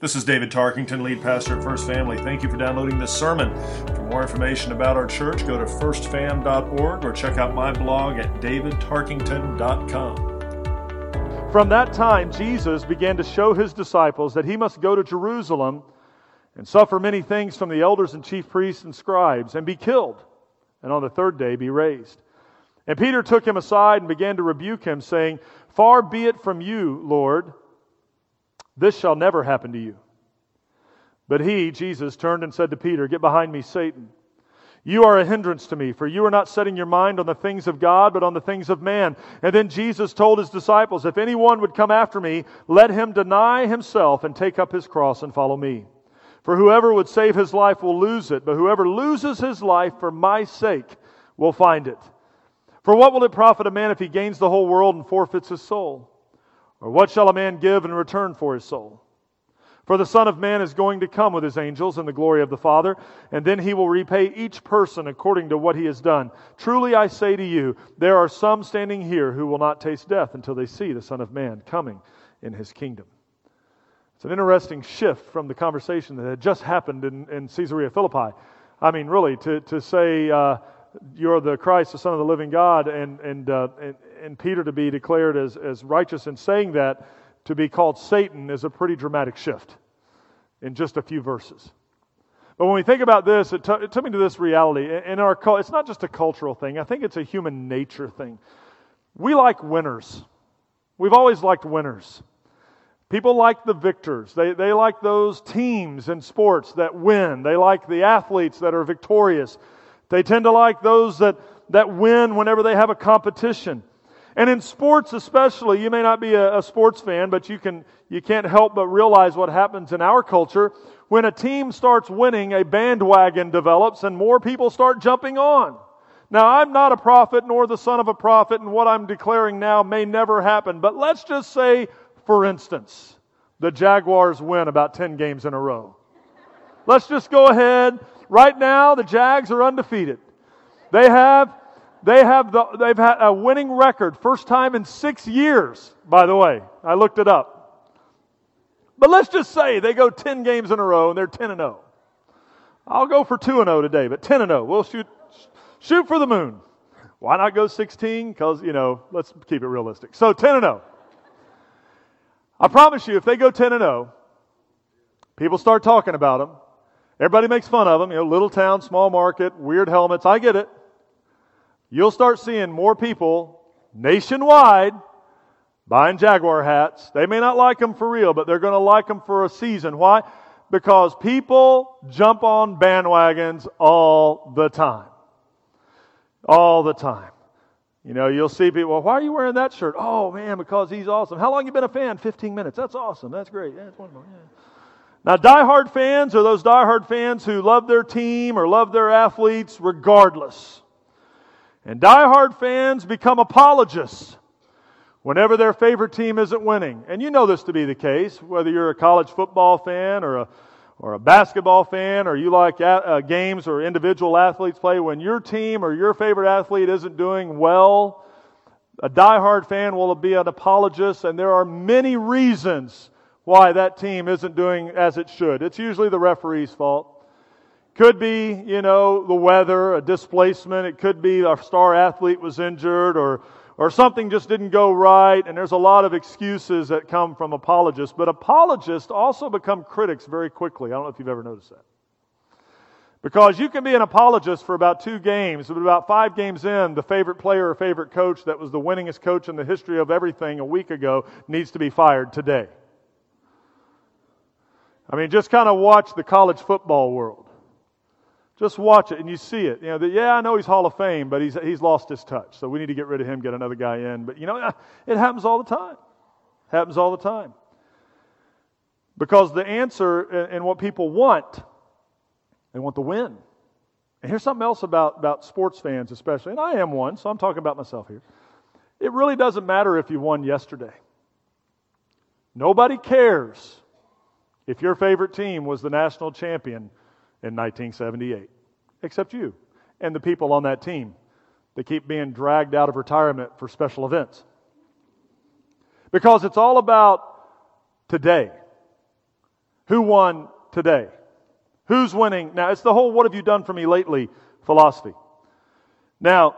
This is David Tarkington, lead pastor at First Family. Thank you for downloading this sermon. For more information about our church, go to firstfam.org or check out my blog at davidtarkington.com. From that time, Jesus began to show his disciples that he must go to Jerusalem and suffer many things from the elders and chief priests and scribes and be killed, and on the third day be raised. And Peter took him aside and began to rebuke him, saying, Far be it from you, Lord. This shall never happen to you. But he, Jesus, turned and said to Peter, Get behind me, Satan. You are a hindrance to me, for you are not setting your mind on the things of God, but on the things of man. And then Jesus told his disciples, If anyone would come after me, let him deny himself and take up his cross and follow me. For whoever would save his life will lose it, but whoever loses his life for my sake will find it. For what will it profit a man if he gains the whole world and forfeits his soul? Or what shall a man give in return for his soul? For the Son of Man is going to come with his angels in the glory of the Father, and then he will repay each person according to what he has done. Truly I say to you, there are some standing here who will not taste death until they see the Son of Man coming in his kingdom. It's an interesting shift from the conversation that had just happened in, in Caesarea Philippi. I mean, really, to, to say, uh, you're the Christ, the Son of the living God, and, and, uh, and, and Peter to be declared as, as righteous in saying that, to be called Satan is a pretty dramatic shift in just a few verses. But when we think about this, it, t- it took me to this reality. In our, it's not just a cultural thing. I think it's a human nature thing. We like winners. We've always liked winners. People like the victors. They, they like those teams in sports that win. They like the athletes that are victorious. They tend to like those that, that win whenever they have a competition. And in sports especially, you may not be a, a, sports fan, but you, can, you can't help but realize what happens in our culture. When a team starts winning, a bandwagon develops and more people start jumping on. Now, I'm not a prophet nor the son of a prophet, and what I'm declaring now may never happen. But let's just say, for instance, the Jaguars win about 10 games in a row. Let's just go ahead Right now, the Jags are undefeated. They have, they have the, they've had a winning record, first time in six years, by the way. I looked it up. But let's just say they go 10 games in a row and they're 10 and 0. I'll go for 2 and 0 today, but 10 and 0. We'll shoot, shoot for the moon. Why not go 16? Because, you know, let's keep it realistic. So 10 and 0. I promise you, if they go 10 and 0, people start talking about them. Everybody makes fun of them, you know, little town, small market, weird helmets. I get it. You'll start seeing more people nationwide buying Jaguar hats. They may not like them for real, but they're going to like them for a season. Why? Because people jump on bandwagons all the time. All the time. You know, you'll see people, well, why are you wearing that shirt? Oh, man, because he's awesome. How long you been a fan? 15 minutes. That's awesome. That's great. Yeah. Yeah. Now, diehard fans are those diehard fans who love their team or love their athletes regardless. And diehard fans become apologists whenever their favorite team isn't winning. And you know this to be the case, whether you're a college football fan or a, or a basketball fan or you like uh, games or individual athletes play. When your team or your favorite athlete isn't doing well, a diehard fan will be an apologist, and there are many reasons why that team isn't doing as it should. It's usually the referee's fault. Could be, you know, the weather, a displacement. It could be our star athlete was injured or, or something just didn't go right. And there's a lot of excuses that come from apologists. But apologists also become critics very quickly. I don't know if you've ever noticed that. Because you can be an apologist for about two games, but about five games in, the favorite player or favorite coach that was the winningest coach in the history of everything a week ago needs to be fired today. I mean, just kind of watch the college football world. Just watch it and you see it. You know, the, yeah, I know he's Hall of Fame, but he's, he's lost his touch. So we need to get rid of him, get another guy in. But, you know, uh, it happens all the time. Happens all the time. Because the answer and what people want, they want the win. And here's something else about, about sports fans, especially, and I am one, so I'm talking about myself here. It really doesn't matter if you won yesterday. Nobody cares if your favorite team was the national champion in 1978, except you and the people on that team that keep being dragged out of retirement for special events. Because it's all about today. Who won today? Who's winning? Now, it's the whole what have you done for me lately philosophy. Now,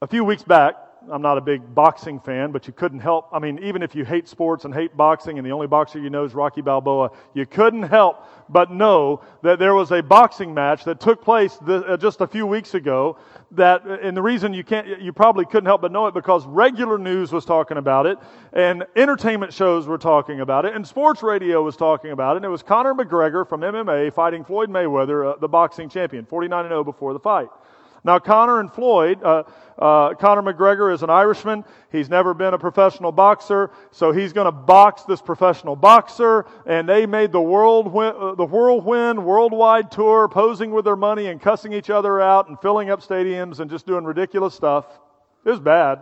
a few weeks back, I'm not a big boxing fan, but you couldn't help. I mean, even if you hate sports and hate boxing, and the only boxer you know is Rocky Balboa, you couldn't help but know that there was a boxing match that took place uh, just a few weeks ago. That, uh, and the reason you can't, you probably couldn't help but know it because regular news was talking about it, and entertainment shows were talking about it, and sports radio was talking about it. And it was Conor McGregor from MMA fighting Floyd Mayweather, uh, the boxing champion, 49 0 before the fight. Now, Conor and Floyd, uh, uh, Conor McGregor is an Irishman. He's never been a professional boxer, so he's going to box this professional boxer. And they made the world uh, the whirlwind worldwide tour, posing with their money and cussing each other out and filling up stadiums and just doing ridiculous stuff. It was bad.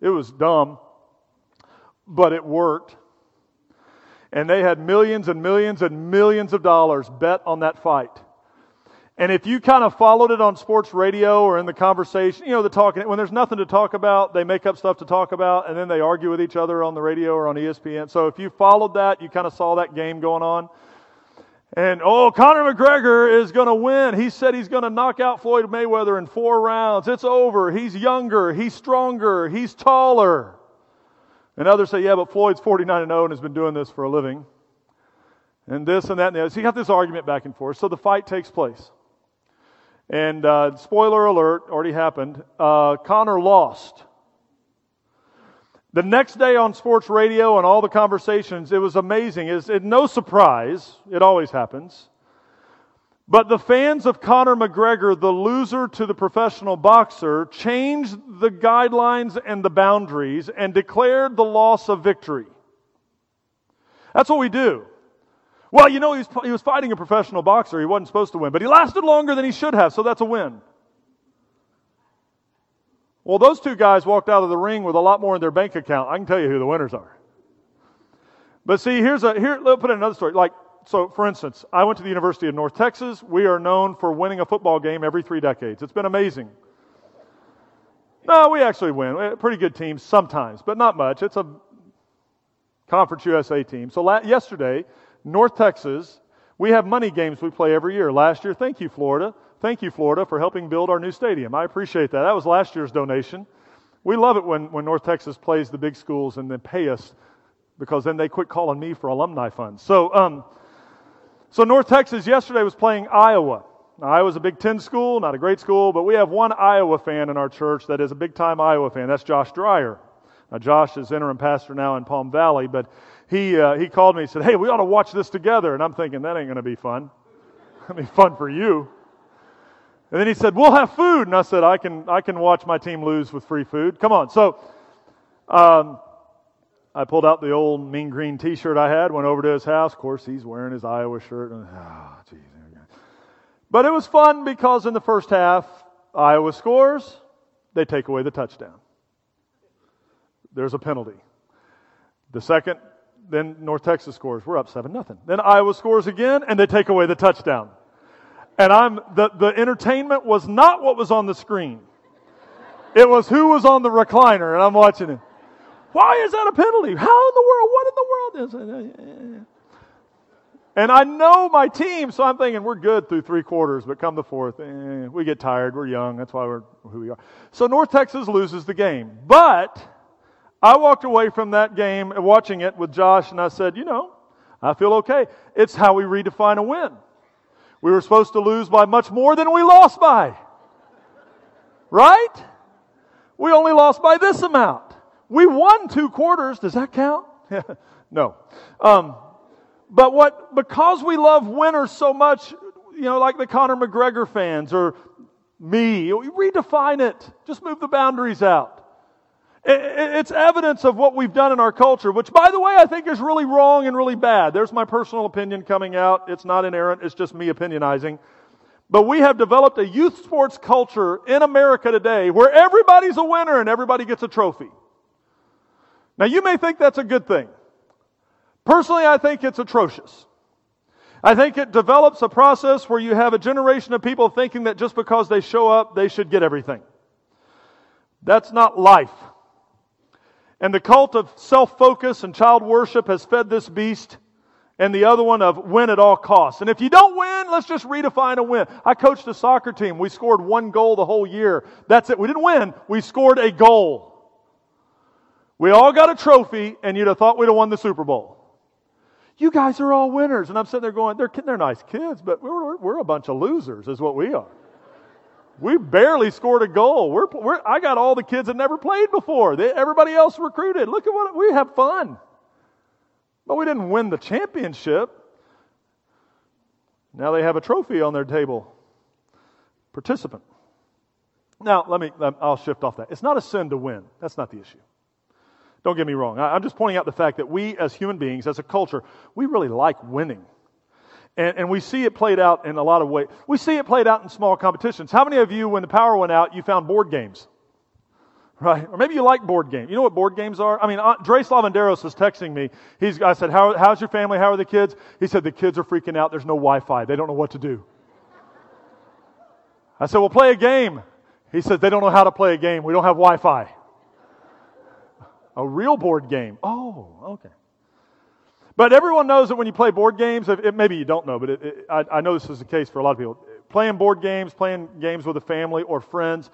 It was dumb, but it worked. And they had millions and millions and millions of dollars bet on that fight. And if you kind of followed it on sports radio or in the conversation, you know, the talking, when there's nothing to talk about, they make up stuff to talk about and then they argue with each other on the radio or on ESPN. So if you followed that, you kind of saw that game going on. And oh, Conor McGregor is going to win. He said he's going to knock out Floyd Mayweather in four rounds. It's over. He's younger. He's stronger. He's taller. And others say, yeah, but Floyd's 49 and 0 and has been doing this for a living. And this and that and the other. So you got this argument back and forth. So the fight takes place. And uh, spoiler alert, already happened. Uh, Conor lost. The next day on sports radio and all the conversations, it was amazing. It's it, no surprise. It always happens. But the fans of Conor McGregor, the loser to the professional boxer, changed the guidelines and the boundaries and declared the loss of victory. That's what we do. Well, you know, he was, he was fighting a professional boxer. He wasn't supposed to win, but he lasted longer than he should have, so that's a win. Well, those two guys walked out of the ring with a lot more in their bank account. I can tell you who the winners are. But see, here's a here. Let's put in another story. Like, so for instance, I went to the University of North Texas. We are known for winning a football game every three decades. It's been amazing. No, we actually win. Pretty good teams sometimes, but not much. It's a Conference USA team. So la- yesterday, North Texas, we have money games we play every year. Last year, thank you, Florida. Thank you, Florida, for helping build our new stadium. I appreciate that. That was last year's donation. We love it when, when North Texas plays the big schools and then pay us because then they quit calling me for alumni funds. So, um, so North Texas yesterday was playing Iowa. Now, Iowa's a Big Ten school, not a great school, but we have one Iowa fan in our church that is a big time Iowa fan. That's Josh Dreyer. Now, Josh is interim pastor now in Palm Valley, but he, uh, he called me and said, Hey, we ought to watch this together. And I'm thinking, that ain't going to be fun. It'll be fun for you. And then he said, We'll have food. And I said, I can, I can watch my team lose with free food. Come on. So um, I pulled out the old mean green t shirt I had, went over to his house. Of course, he's wearing his Iowa shirt. And, oh, geez. But it was fun because in the first half, Iowa scores, they take away the touchdown. There's a penalty. The second then North Texas scores. We're up 7 nothing. Then Iowa scores again, and they take away the touchdown. And I'm, the, the entertainment was not what was on the screen. It was who was on the recliner, and I'm watching it. Why is that a penalty? How in the world? What in the world is it? And I know my team, so I'm thinking we're good through three quarters, but come the fourth, eh, we get tired. We're young. That's why we're who we are. So North Texas loses the game. But I walked away from that game watching it with Josh and I said, you know, I feel okay. It's how we redefine a win. We were supposed to lose by much more than we lost by. Right? We only lost by this amount. We won two quarters. Does that count? no. Um, but what, because we love winners so much, you know, like the Conor McGregor fans or me, we redefine it. Just move the boundaries out. It's evidence of what we've done in our culture, which, by the way, I think is really wrong and really bad. There's my personal opinion coming out. It's not inerrant, it's just me opinionizing. But we have developed a youth sports culture in America today where everybody's a winner and everybody gets a trophy. Now, you may think that's a good thing. Personally, I think it's atrocious. I think it develops a process where you have a generation of people thinking that just because they show up, they should get everything. That's not life. And the cult of self focus and child worship has fed this beast, and the other one of win at all costs. And if you don't win, let's just redefine a win. I coached a soccer team. We scored one goal the whole year. That's it. We didn't win, we scored a goal. We all got a trophy, and you'd have thought we'd have won the Super Bowl. You guys are all winners. And I'm sitting there going, they're, they're nice kids, but we're, we're a bunch of losers, is what we are. We barely scored a goal. We're, we're, I got all the kids that never played before. They, everybody else recruited. Look at what we have fun. But we didn't win the championship. Now they have a trophy on their table. Participant. Now, let me, I'll shift off that. It's not a sin to win. That's not the issue. Don't get me wrong. I'm just pointing out the fact that we as human beings, as a culture, we really like winning. And, and, we see it played out in a lot of ways. We see it played out in small competitions. How many of you, when the power went out, you found board games? Right? Or maybe you like board games. You know what board games are? I mean, Dre Slavenderos was texting me. He's, I said, How, how's your family? How are the kids? He said, the kids are freaking out. There's no Wi-Fi. They don't know what to do. I said, well, play a game. He said, they don't know how to play a game. We don't have Wi-Fi. A real board game. Oh, okay. But everyone knows that when you play board games, maybe you don't know, but it, I, I know this is the case for a lot of people. Playing board games, playing games with a family or friends,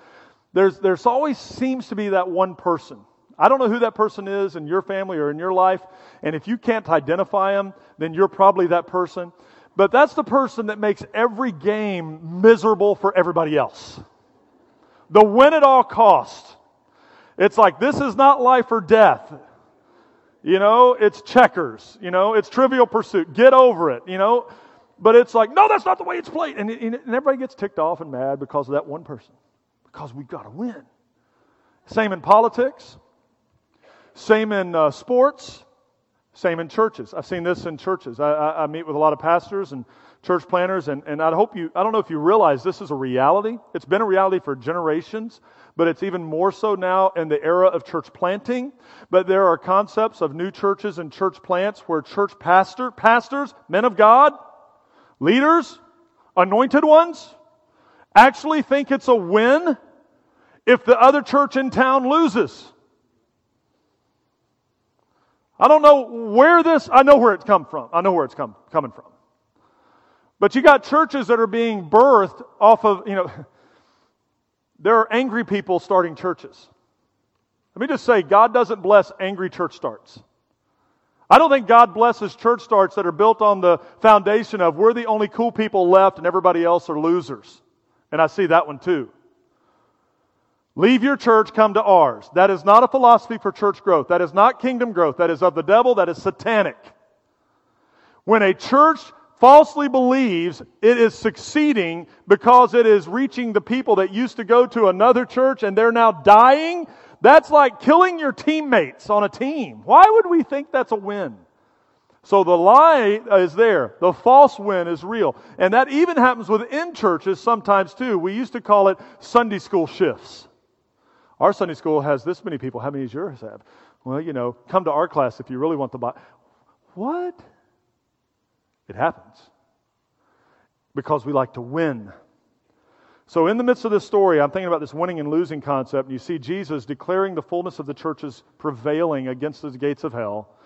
there's, there's always seems to be that one person. I don't know who that person is in your family or in your life, and if you can't identify them, then you're probably that person. But that's the person that makes every game miserable for everybody else. The win at all cost. It's like, this is not life or death. You know, it's checkers. You know, it's trivial pursuit. Get over it, you know. But it's like, no, that's not the way it's played. And, and everybody gets ticked off and mad because of that one person. Because we've got to win. Same in politics. Same in uh, sports. Same in churches. I've seen this in churches. I, I, I meet with a lot of pastors and church planters, and, and I hope you, I don't know if you realize this is a reality. It's been a reality for generations but it's even more so now in the era of church planting. But there are concepts of new churches and church plants where church pastor, pastors, men of God, leaders, anointed ones, actually think it's a win if the other church in town loses. I don't know where this, I know where it's come from. I know where it's come, coming from. But you got churches that are being birthed off of, you know, there are angry people starting churches. Let me just say, God doesn't bless angry church starts. I don't think God blesses church starts that are built on the foundation of we're the only cool people left and everybody else are losers. And I see that one too. Leave your church, come to ours. That is not a philosophy for church growth. That is not kingdom growth. That is of the devil. That is satanic. When a church falsely believes it is succeeding because it is reaching the people that used to go to another church and they're now dying, that's like killing your teammates on a team. Why would we think that's a win? So the lie is there. The false win is real. And that even happens within churches sometimes too. We used to call it Sunday school shifts. Our Sunday school has this many people. How many does yours have? Well, you know, come to our class if you really want the Bible. What? It happens because we like to win. So, in the midst of this story, I'm thinking about this winning and losing concept, and you see Jesus declaring the fullness of the churches prevailing against the gates of hell.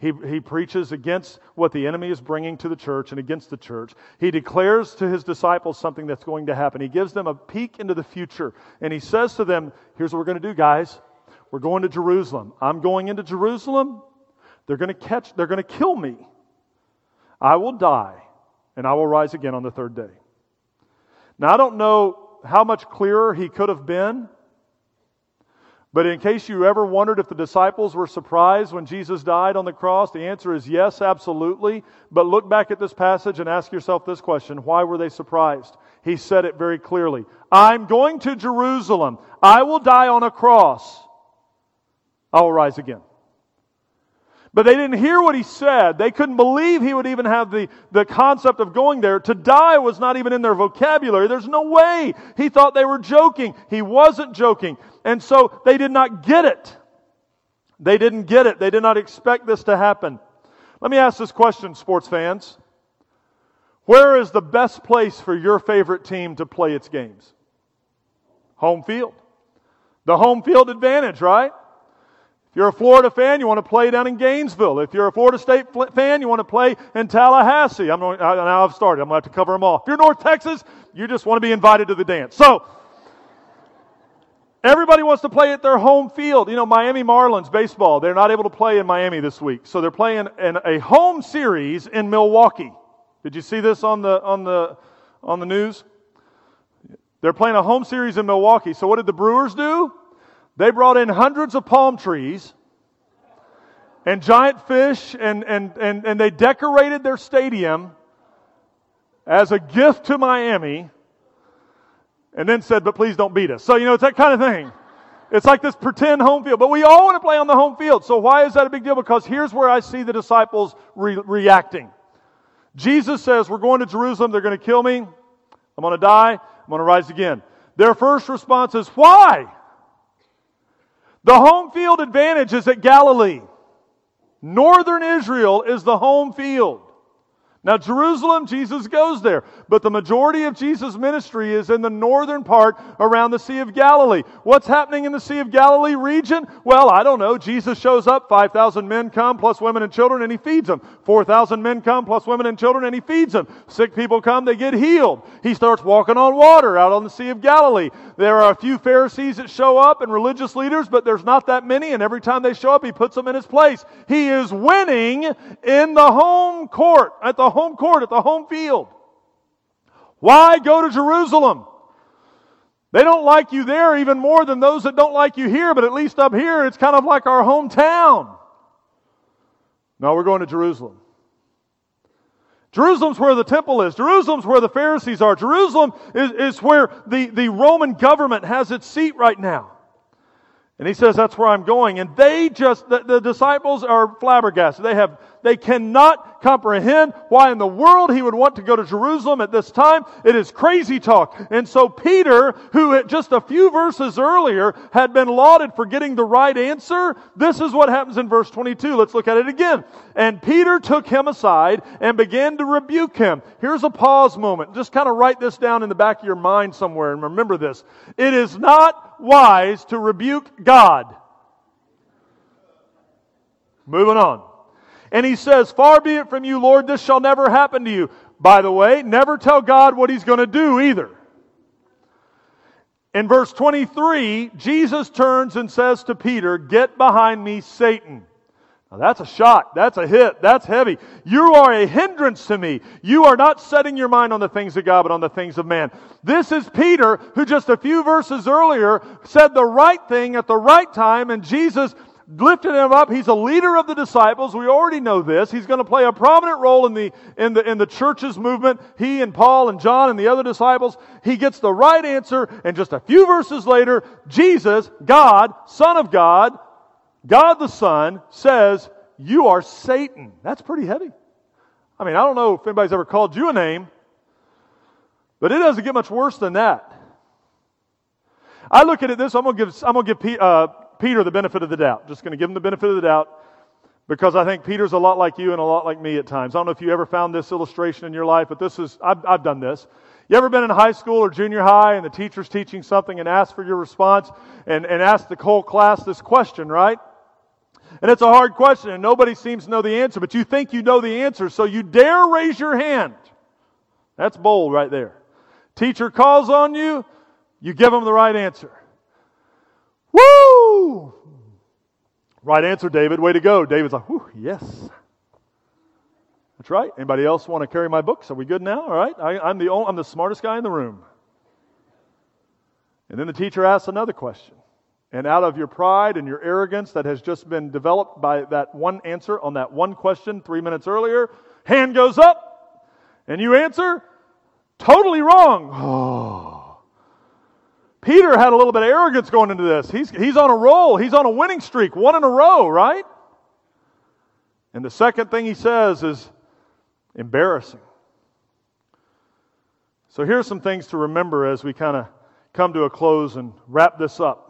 He, he preaches against what the enemy is bringing to the church and against the church. He declares to his disciples something that's going to happen. He gives them a peek into the future. And he says to them, Here's what we're going to do, guys. We're going to Jerusalem. I'm going into Jerusalem. They're going to catch, they're going to kill me. I will die, and I will rise again on the third day. Now, I don't know how much clearer he could have been, but in case you ever wondered if the disciples were surprised when Jesus died on the cross, the answer is yes, absolutely. But look back at this passage and ask yourself this question why were they surprised? He said it very clearly I'm going to Jerusalem. I will die on a cross. I will rise again. But they didn't hear what he said. They couldn't believe he would even have the, the concept of going there. To die was not even in their vocabulary. There's no way. He thought they were joking. He wasn't joking. And so they did not get it. They didn't get it. They did not expect this to happen. Let me ask this question, sports fans. Where is the best place for your favorite team to play its games? Home field. The home field advantage, right? You're a Florida fan, you want to play down in Gainesville. If you're a Florida State fan, you want to play in Tallahassee. I'm going, now I've started. I'm going to have to cover them all. If you're North Texas, you just want to be invited to the dance. So, everybody wants to play at their home field. You know, Miami Marlins baseball, they're not able to play in Miami this week. So they're playing in a home series in Milwaukee. Did you see this on the, on the, on the news? They're playing a home series in Milwaukee. So what did the Brewers do? They brought in hundreds of palm trees and giant fish, and, and, and, and they decorated their stadium as a gift to Miami, and then said, But please don't beat us. So, you know, it's that kind of thing. It's like this pretend home field. But we all want to play on the home field. So, why is that a big deal? Because here's where I see the disciples re- reacting. Jesus says, We're going to Jerusalem. They're going to kill me. I'm going to die. I'm going to rise again. Their first response is, Why? The home field advantage is at Galilee. Northern Israel is the home field. Now, Jerusalem, Jesus goes there, but the majority of Jesus' ministry is in the northern part around the Sea of Galilee. What's happening in the Sea of Galilee region? Well, I don't know. Jesus shows up, 5,000 men come, plus women and children, and he feeds them. 4,000 men come, plus women and children, and he feeds them. Sick people come, they get healed. He starts walking on water out on the Sea of Galilee. There are a few Pharisees that show up and religious leaders, but there's not that many, and every time they show up, he puts them in his place. He is winning in the home court, at the home court, at the home field. Why go to Jerusalem? They don't like you there even more than those that don't like you here, but at least up here, it's kind of like our hometown. No, we're going to Jerusalem. Jerusalem's where the temple is. Jerusalem's where the Pharisees are. Jerusalem is, is where the, the Roman government has its seat right now. And he says, that's where I'm going. And they just, the, the disciples are flabbergasted. They have they cannot comprehend why in the world he would want to go to Jerusalem at this time. It is crazy talk. And so Peter, who just a few verses earlier had been lauded for getting the right answer, this is what happens in verse 22. Let's look at it again. And Peter took him aside and began to rebuke him. Here's a pause moment. Just kind of write this down in the back of your mind somewhere and remember this. It is not wise to rebuke God. Moving on. And he says, Far be it from you, Lord, this shall never happen to you. By the way, never tell God what he's going to do either. In verse 23, Jesus turns and says to Peter, Get behind me, Satan. Now that's a shot. That's a hit. That's heavy. You are a hindrance to me. You are not setting your mind on the things of God, but on the things of man. This is Peter, who just a few verses earlier said the right thing at the right time, and Jesus lifted him up. He's a leader of the disciples. We already know this. He's going to play a prominent role in the, in the, in the church's movement. He and Paul and John and the other disciples. He gets the right answer. And just a few verses later, Jesus, God, Son of God, God the Son, says, You are Satan. That's pretty heavy. I mean, I don't know if anybody's ever called you a name, but it doesn't get much worse than that. I look at it this, I'm going to give, I'm going to give uh, Peter the benefit of the doubt. Just going to give him the benefit of the doubt because I think Peter's a lot like you and a lot like me at times. I don't know if you ever found this illustration in your life, but this is, I've, I've done this. You ever been in high school or junior high and the teacher's teaching something and ask for your response and, and ask the whole class this question, right? And it's a hard question and nobody seems to know the answer, but you think you know the answer, so you dare raise your hand. That's bold right there. Teacher calls on you, you give them the right answer. Woo! Right answer, David. Way to go. David's like, whoo, yes. That's right. Anybody else want to carry my books? Are we good now? All right. I, am the only, I'm the smartest guy in the room. And then the teacher asks another question. And out of your pride and your arrogance that has just been developed by that one answer on that one question three minutes earlier, hand goes up and you answer totally wrong. Oh. Peter had a little bit of arrogance going into this. He's, he's on a roll. He's on a winning streak, one in a row, right? And the second thing he says is embarrassing. So here's some things to remember as we kind of come to a close and wrap this up.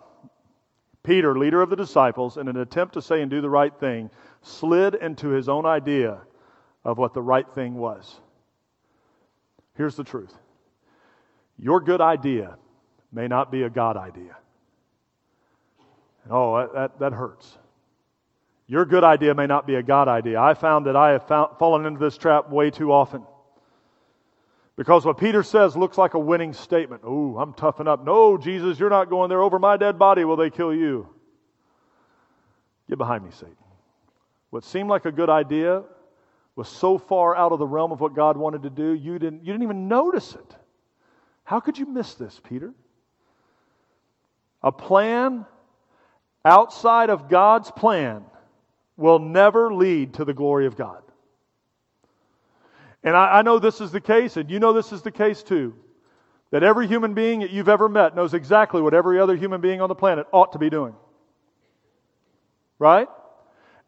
Peter, leader of the disciples, in an attempt to say and do the right thing, slid into his own idea of what the right thing was. Here's the truth your good idea may not be a God idea. Oh, that, that, that hurts. Your good idea may not be a God idea. I found that I have found, fallen into this trap way too often. Because what Peter says looks like a winning statement. Oh, I'm toughing up. No, Jesus, you're not going there. Over my dead body will they kill you. Get behind me, Satan. What seemed like a good idea was so far out of the realm of what God wanted to do, you didn't, you didn't even notice it. How could you miss this, Peter? A plan outside of God's plan will never lead to the glory of God. And I, I, know this is the case, and you know this is the case too. That every human being that you've ever met knows exactly what every other human being on the planet ought to be doing. Right?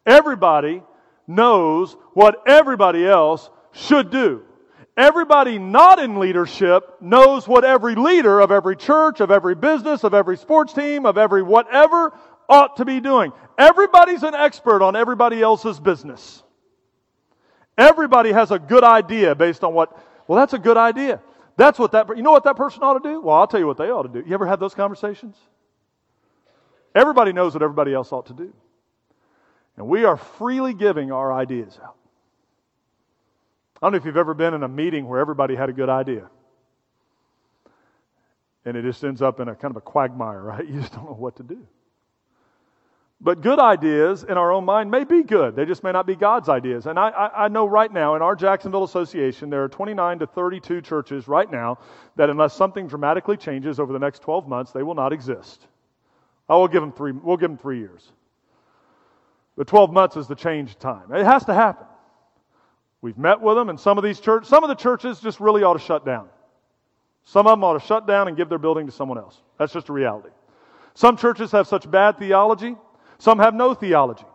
Everybody knows what everybody else should do. Everybody not in leadership knows what every leader of every church, of every business, of every sports team, of every whatever ought to be doing. Everybody's an expert on everybody else's business. Everybody has a good idea based on what, well, that's a good idea. That's what that, you know what that person ought to do? Well, I'll tell you what they ought to do. You ever have those conversations? Everybody knows what everybody else ought to do. And we are freely giving our ideas out. I don't know if you've ever been in a meeting where everybody had a good idea. And it just ends up in a kind of a quagmire, right? You just don't know what to do. But good ideas in our own mind may be good. They just may not be God's ideas. And I, I, I, know right now in our Jacksonville Association, there are 29 to 32 churches right now that, unless something dramatically changes over the next 12 months, they will not exist. I will give them three, we'll give them three years. But 12 months is the change time. It has to happen. We've met with them, and some of these churches, some of the churches just really ought to shut down. Some of them ought to shut down and give their building to someone else. That's just a reality. Some churches have such bad theology some have no theology.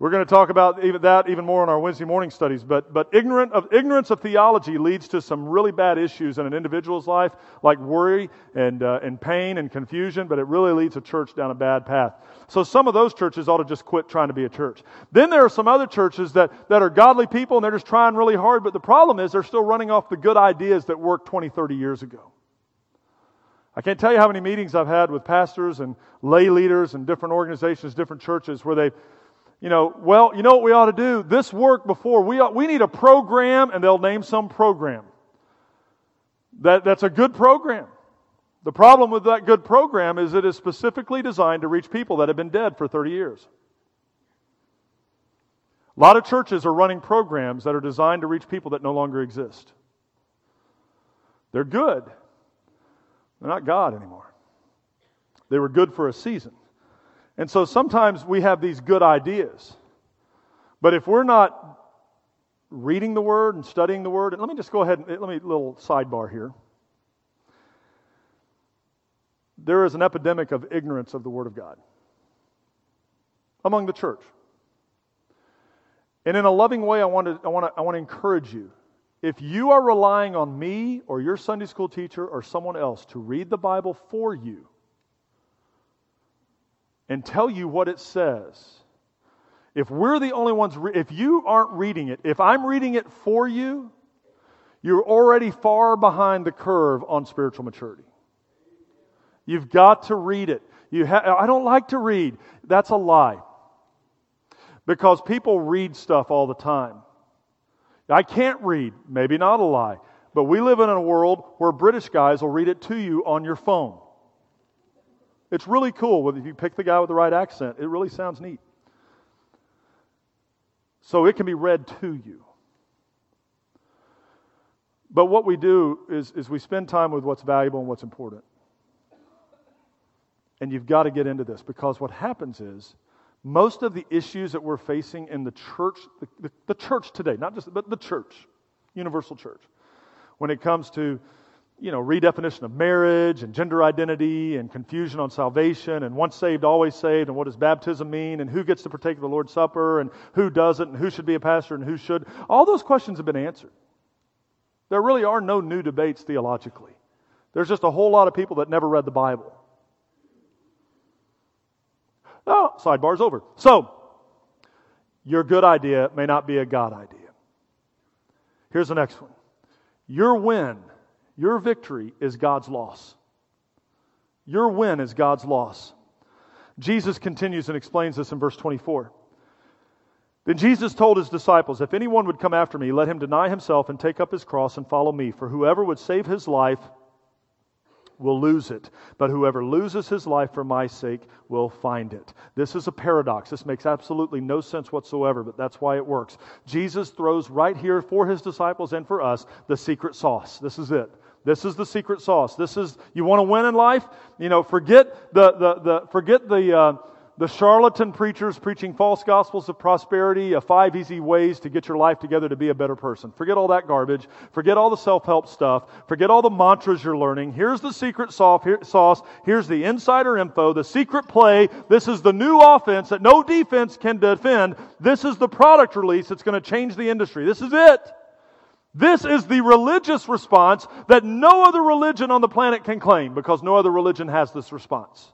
We're going to talk about even that even more in our Wednesday morning studies. But, but ignorant of, ignorance of theology leads to some really bad issues in an individual's life, like worry and, uh, and pain and confusion, but it really leads a church down a bad path. So some of those churches ought to just quit trying to be a church. Then there are some other churches that, that are godly people and they're just trying really hard, but the problem is they're still running off the good ideas that worked 20, 30 years ago. I can't tell you how many meetings I've had with pastors and lay leaders and different organizations, different churches, where they, you know, well, you know what we ought to do? This work before. We, ought, we need a program, and they'll name some program. That, that's a good program. The problem with that good program is it is specifically designed to reach people that have been dead for 30 years. A lot of churches are running programs that are designed to reach people that no longer exist. They're good. They're not God anymore. They were good for a season. And so sometimes we have these good ideas. But if we're not reading the Word and studying the Word, and let me just go ahead and let me, little sidebar here. There is an epidemic of ignorance of the Word of God among the church. And in a loving way, I want to, I want to, I want to encourage you if you are relying on me or your Sunday school teacher or someone else to read the Bible for you and tell you what it says, if we're the only ones, re- if you aren't reading it, if I'm reading it for you, you're already far behind the curve on spiritual maturity. You've got to read it. You ha- I don't like to read. That's a lie. Because people read stuff all the time. I can't read, maybe not a lie, but we live in a world where British guys will read it to you on your phone. It's really cool if you pick the guy with the right accent. It really sounds neat. So it can be read to you. But what we do is, is we spend time with what's valuable and what's important. And you've got to get into this because what happens is most of the issues that we're facing in the church, the, the, the, church today, not just, but the church, universal church, when it comes to, you know, redefinition of marriage and gender identity and confusion on salvation and once saved, always saved and what does baptism mean and who gets to partake of the Lord's Supper and who doesn't and who should be a pastor and who should, all those questions have been answered. There really are no new debates theologically. There's just a whole lot of people that never read the Bible. Oh, sidebar's over. So, your good idea may not be a God idea. Here's the next one Your win, your victory is God's loss. Your win is God's loss. Jesus continues and explains this in verse 24. Then Jesus told his disciples, If anyone would come after me, let him deny himself and take up his cross and follow me. For whoever would save his life will lose it, but whoever loses his life for my sake will find it. This is a paradox. This makes absolutely no sense whatsoever, but that's why it works. Jesus throws right here for his disciples and for us the secret sauce. This is it. This is the secret sauce. This is you want to win in life. You know, forget the the, the forget the. Uh, the charlatan preachers preaching false gospels of prosperity, uh, five easy ways to get your life together to be a better person. Forget all that garbage. Forget all the self help stuff. Forget all the mantras you're learning. Here's the secret sauce. Here's the insider info, the secret play. This is the new offense that no defense can defend. This is the product release that's going to change the industry. This is it. This is the religious response that no other religion on the planet can claim because no other religion has this response.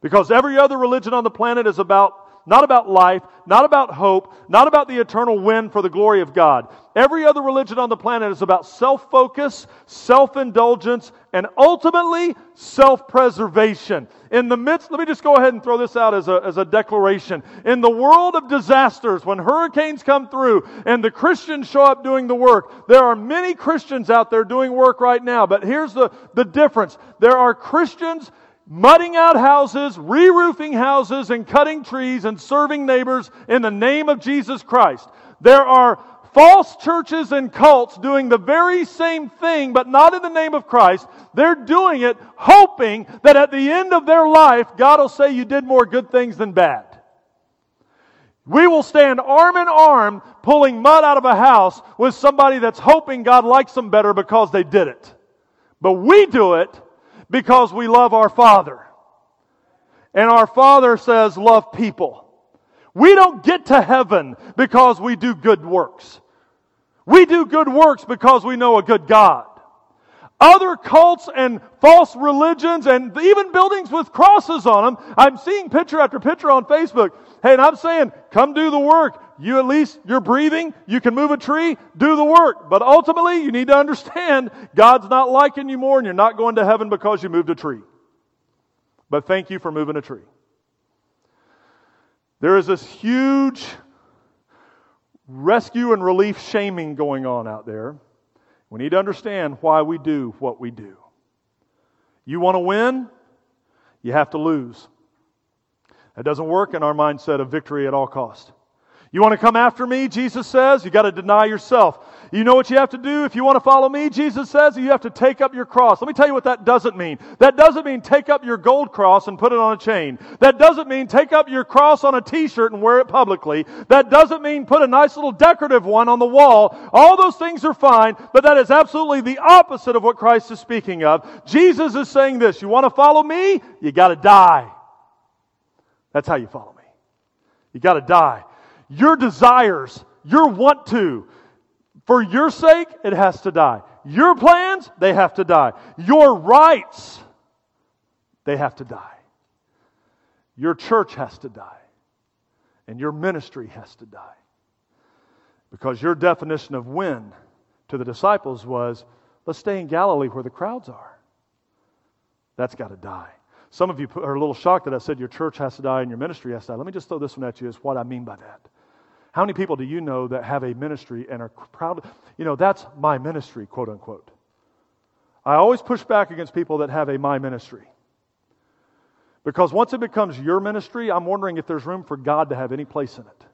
Because every other religion on the planet is about not about life, not about hope, not about the eternal win for the glory of God. Every other religion on the planet is about self focus, self indulgence, and ultimately self preservation. In the midst, let me just go ahead and throw this out as a, as a declaration. In the world of disasters, when hurricanes come through and the Christians show up doing the work, there are many Christians out there doing work right now. But here's the, the difference there are Christians mudding out houses, re roofing houses, and cutting trees and serving neighbors in the name of Jesus Christ. There are false churches and cults doing the very same thing, but not in the name of Christ. They're doing it hoping that at the end of their life, God will say you did more good things than bad. We will stand arm in arm pulling mud out of a house with somebody that's hoping God likes them better because they did it. But we do it because we love our Father. And our Father says, love people. We don't get to heaven because we do good works. We do good works because we know a good God. Other cults and false religions and even buildings with crosses on them. I'm seeing picture after picture on Facebook. Hey, and I'm saying, come do the work. You at least, you're breathing, you can move a tree, do the work. But ultimately, you need to understand God's not liking you more and you're not going to heaven because you moved a tree. But thank you for moving a tree. There is this huge rescue and relief shaming going on out there. We need to understand why we do what we do. You want to win? You have to lose. That doesn't work in our mindset of victory at all cost. You want to come after me, Jesus says, you got to deny yourself. You know what you have to do if you want to follow me, Jesus says? You have to take up your cross. Let me tell you what that doesn't mean. That doesn't mean take up your gold cross and put it on a chain. That doesn't mean take up your cross on a t-shirt and wear it publicly. That doesn't mean put a nice little decorative one on the wall. All those things are fine, but that is absolutely the opposite of what Christ is speaking of. Jesus is saying this, you want to follow me? You got to die. That's how you follow me. You got to die your desires, your want to, for your sake, it has to die. Your plans, they have to die. Your rights, they have to die. Your church has to die. And your ministry has to die. Because your definition of win to the disciples was let's stay in Galilee where the crowds are. That's got to die. Some of you are a little shocked that I said your church has to die and your ministry has to die. Let me just throw this one at you as what I mean by that. How many people do you know that have a ministry and are proud? You know, that's my ministry, quote unquote. I always push back against people that have a my ministry. Because once it becomes your ministry, I'm wondering if there's room for God to have any place in it.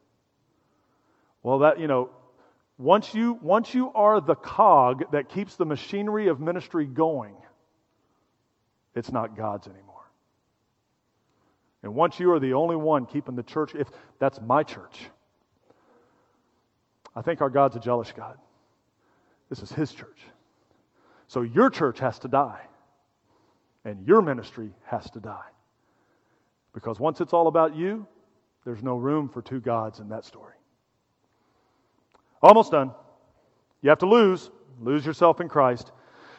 Well, that, you know, once you, once you are the cog that keeps the machinery of ministry going, it's not God's anymore. And once you are the only one keeping the church, if that's my church, I think our God's a jealous God. This is His church. So your church has to die, and your ministry has to die. Because once it's all about you, there's no room for two gods in that story. Almost done. You have to lose, lose yourself in Christ.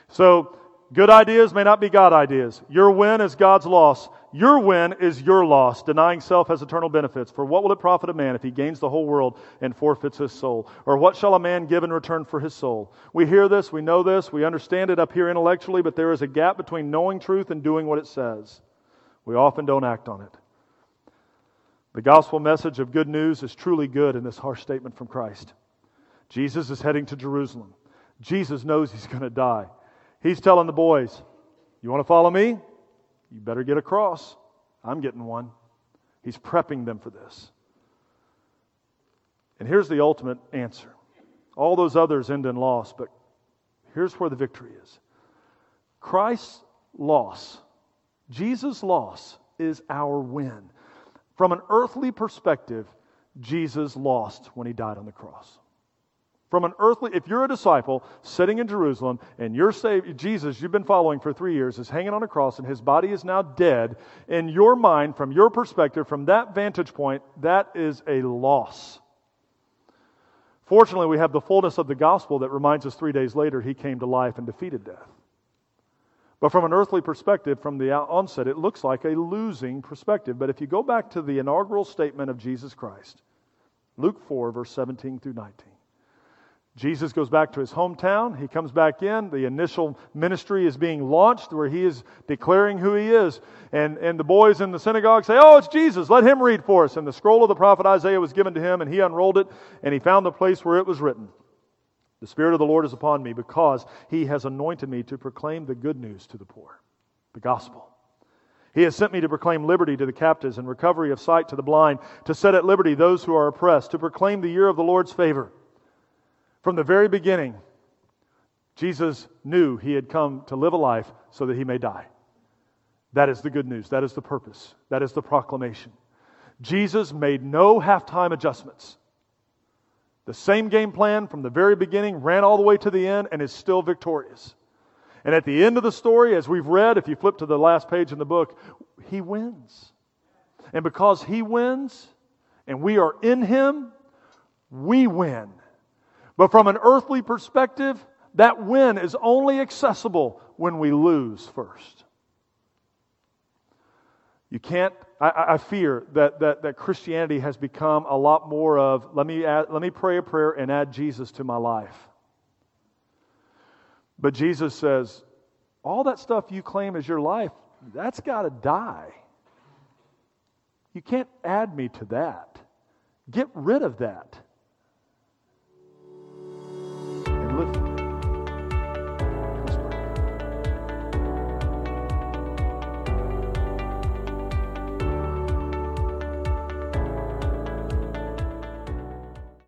So, good ideas may not be God ideas. Your win is God's loss. Your win is your loss. Denying self has eternal benefits. For what will it profit a man if he gains the whole world and forfeits his soul? Or what shall a man give in return for his soul? We hear this, we know this, we understand it up here intellectually, but there is a gap between knowing truth and doing what it says. We often don't act on it. The gospel message of good news is truly good in this harsh statement from Christ. Jesus is heading to Jerusalem. Jesus knows he's going to die. He's telling the boys, You want to follow me? You better get a cross. I'm getting one. He's prepping them for this. And here's the ultimate answer. All those others end in loss, but here's where the victory is Christ's loss, Jesus' loss, is our win. From an earthly perspective, Jesus lost when he died on the cross. From an earthly, if you're a disciple sitting in Jerusalem and you're saved, Jesus, you've been following for three years, is hanging on a cross and his body is now dead, in your mind, from your perspective, from that vantage point, that is a loss. Fortunately, we have the fullness of the gospel that reminds us three days later he came to life and defeated death. But from an earthly perspective, from the onset, it looks like a losing perspective. But if you go back to the inaugural statement of Jesus Christ, Luke 4, verse 17 through 19. Jesus goes back to his hometown. He comes back in. The initial ministry is being launched where he is declaring who he is. And, and the boys in the synagogue say, Oh, it's Jesus. Let him read for us. And the scroll of the prophet Isaiah was given to him, and he unrolled it, and he found the place where it was written The Spirit of the Lord is upon me because he has anointed me to proclaim the good news to the poor, the gospel. He has sent me to proclaim liberty to the captives and recovery of sight to the blind, to set at liberty those who are oppressed, to proclaim the year of the Lord's favor. From the very beginning, Jesus knew he had come to live a life so that he may die. That is the good news. That is the purpose. That is the proclamation. Jesus made no halftime adjustments. The same game plan from the very beginning ran all the way to the end and is still victorious. And at the end of the story, as we've read, if you flip to the last page in the book, he wins. And because he wins and we are in him, we win. But from an earthly perspective, that win is only accessible when we lose first. You can't, I, I, fear that, that, that Christianity has become a lot more of let me, add, let me pray a prayer and add Jesus to my life. But Jesus says, all that stuff you claim as your life, that's got to die. You can't add me to that. Get rid of that.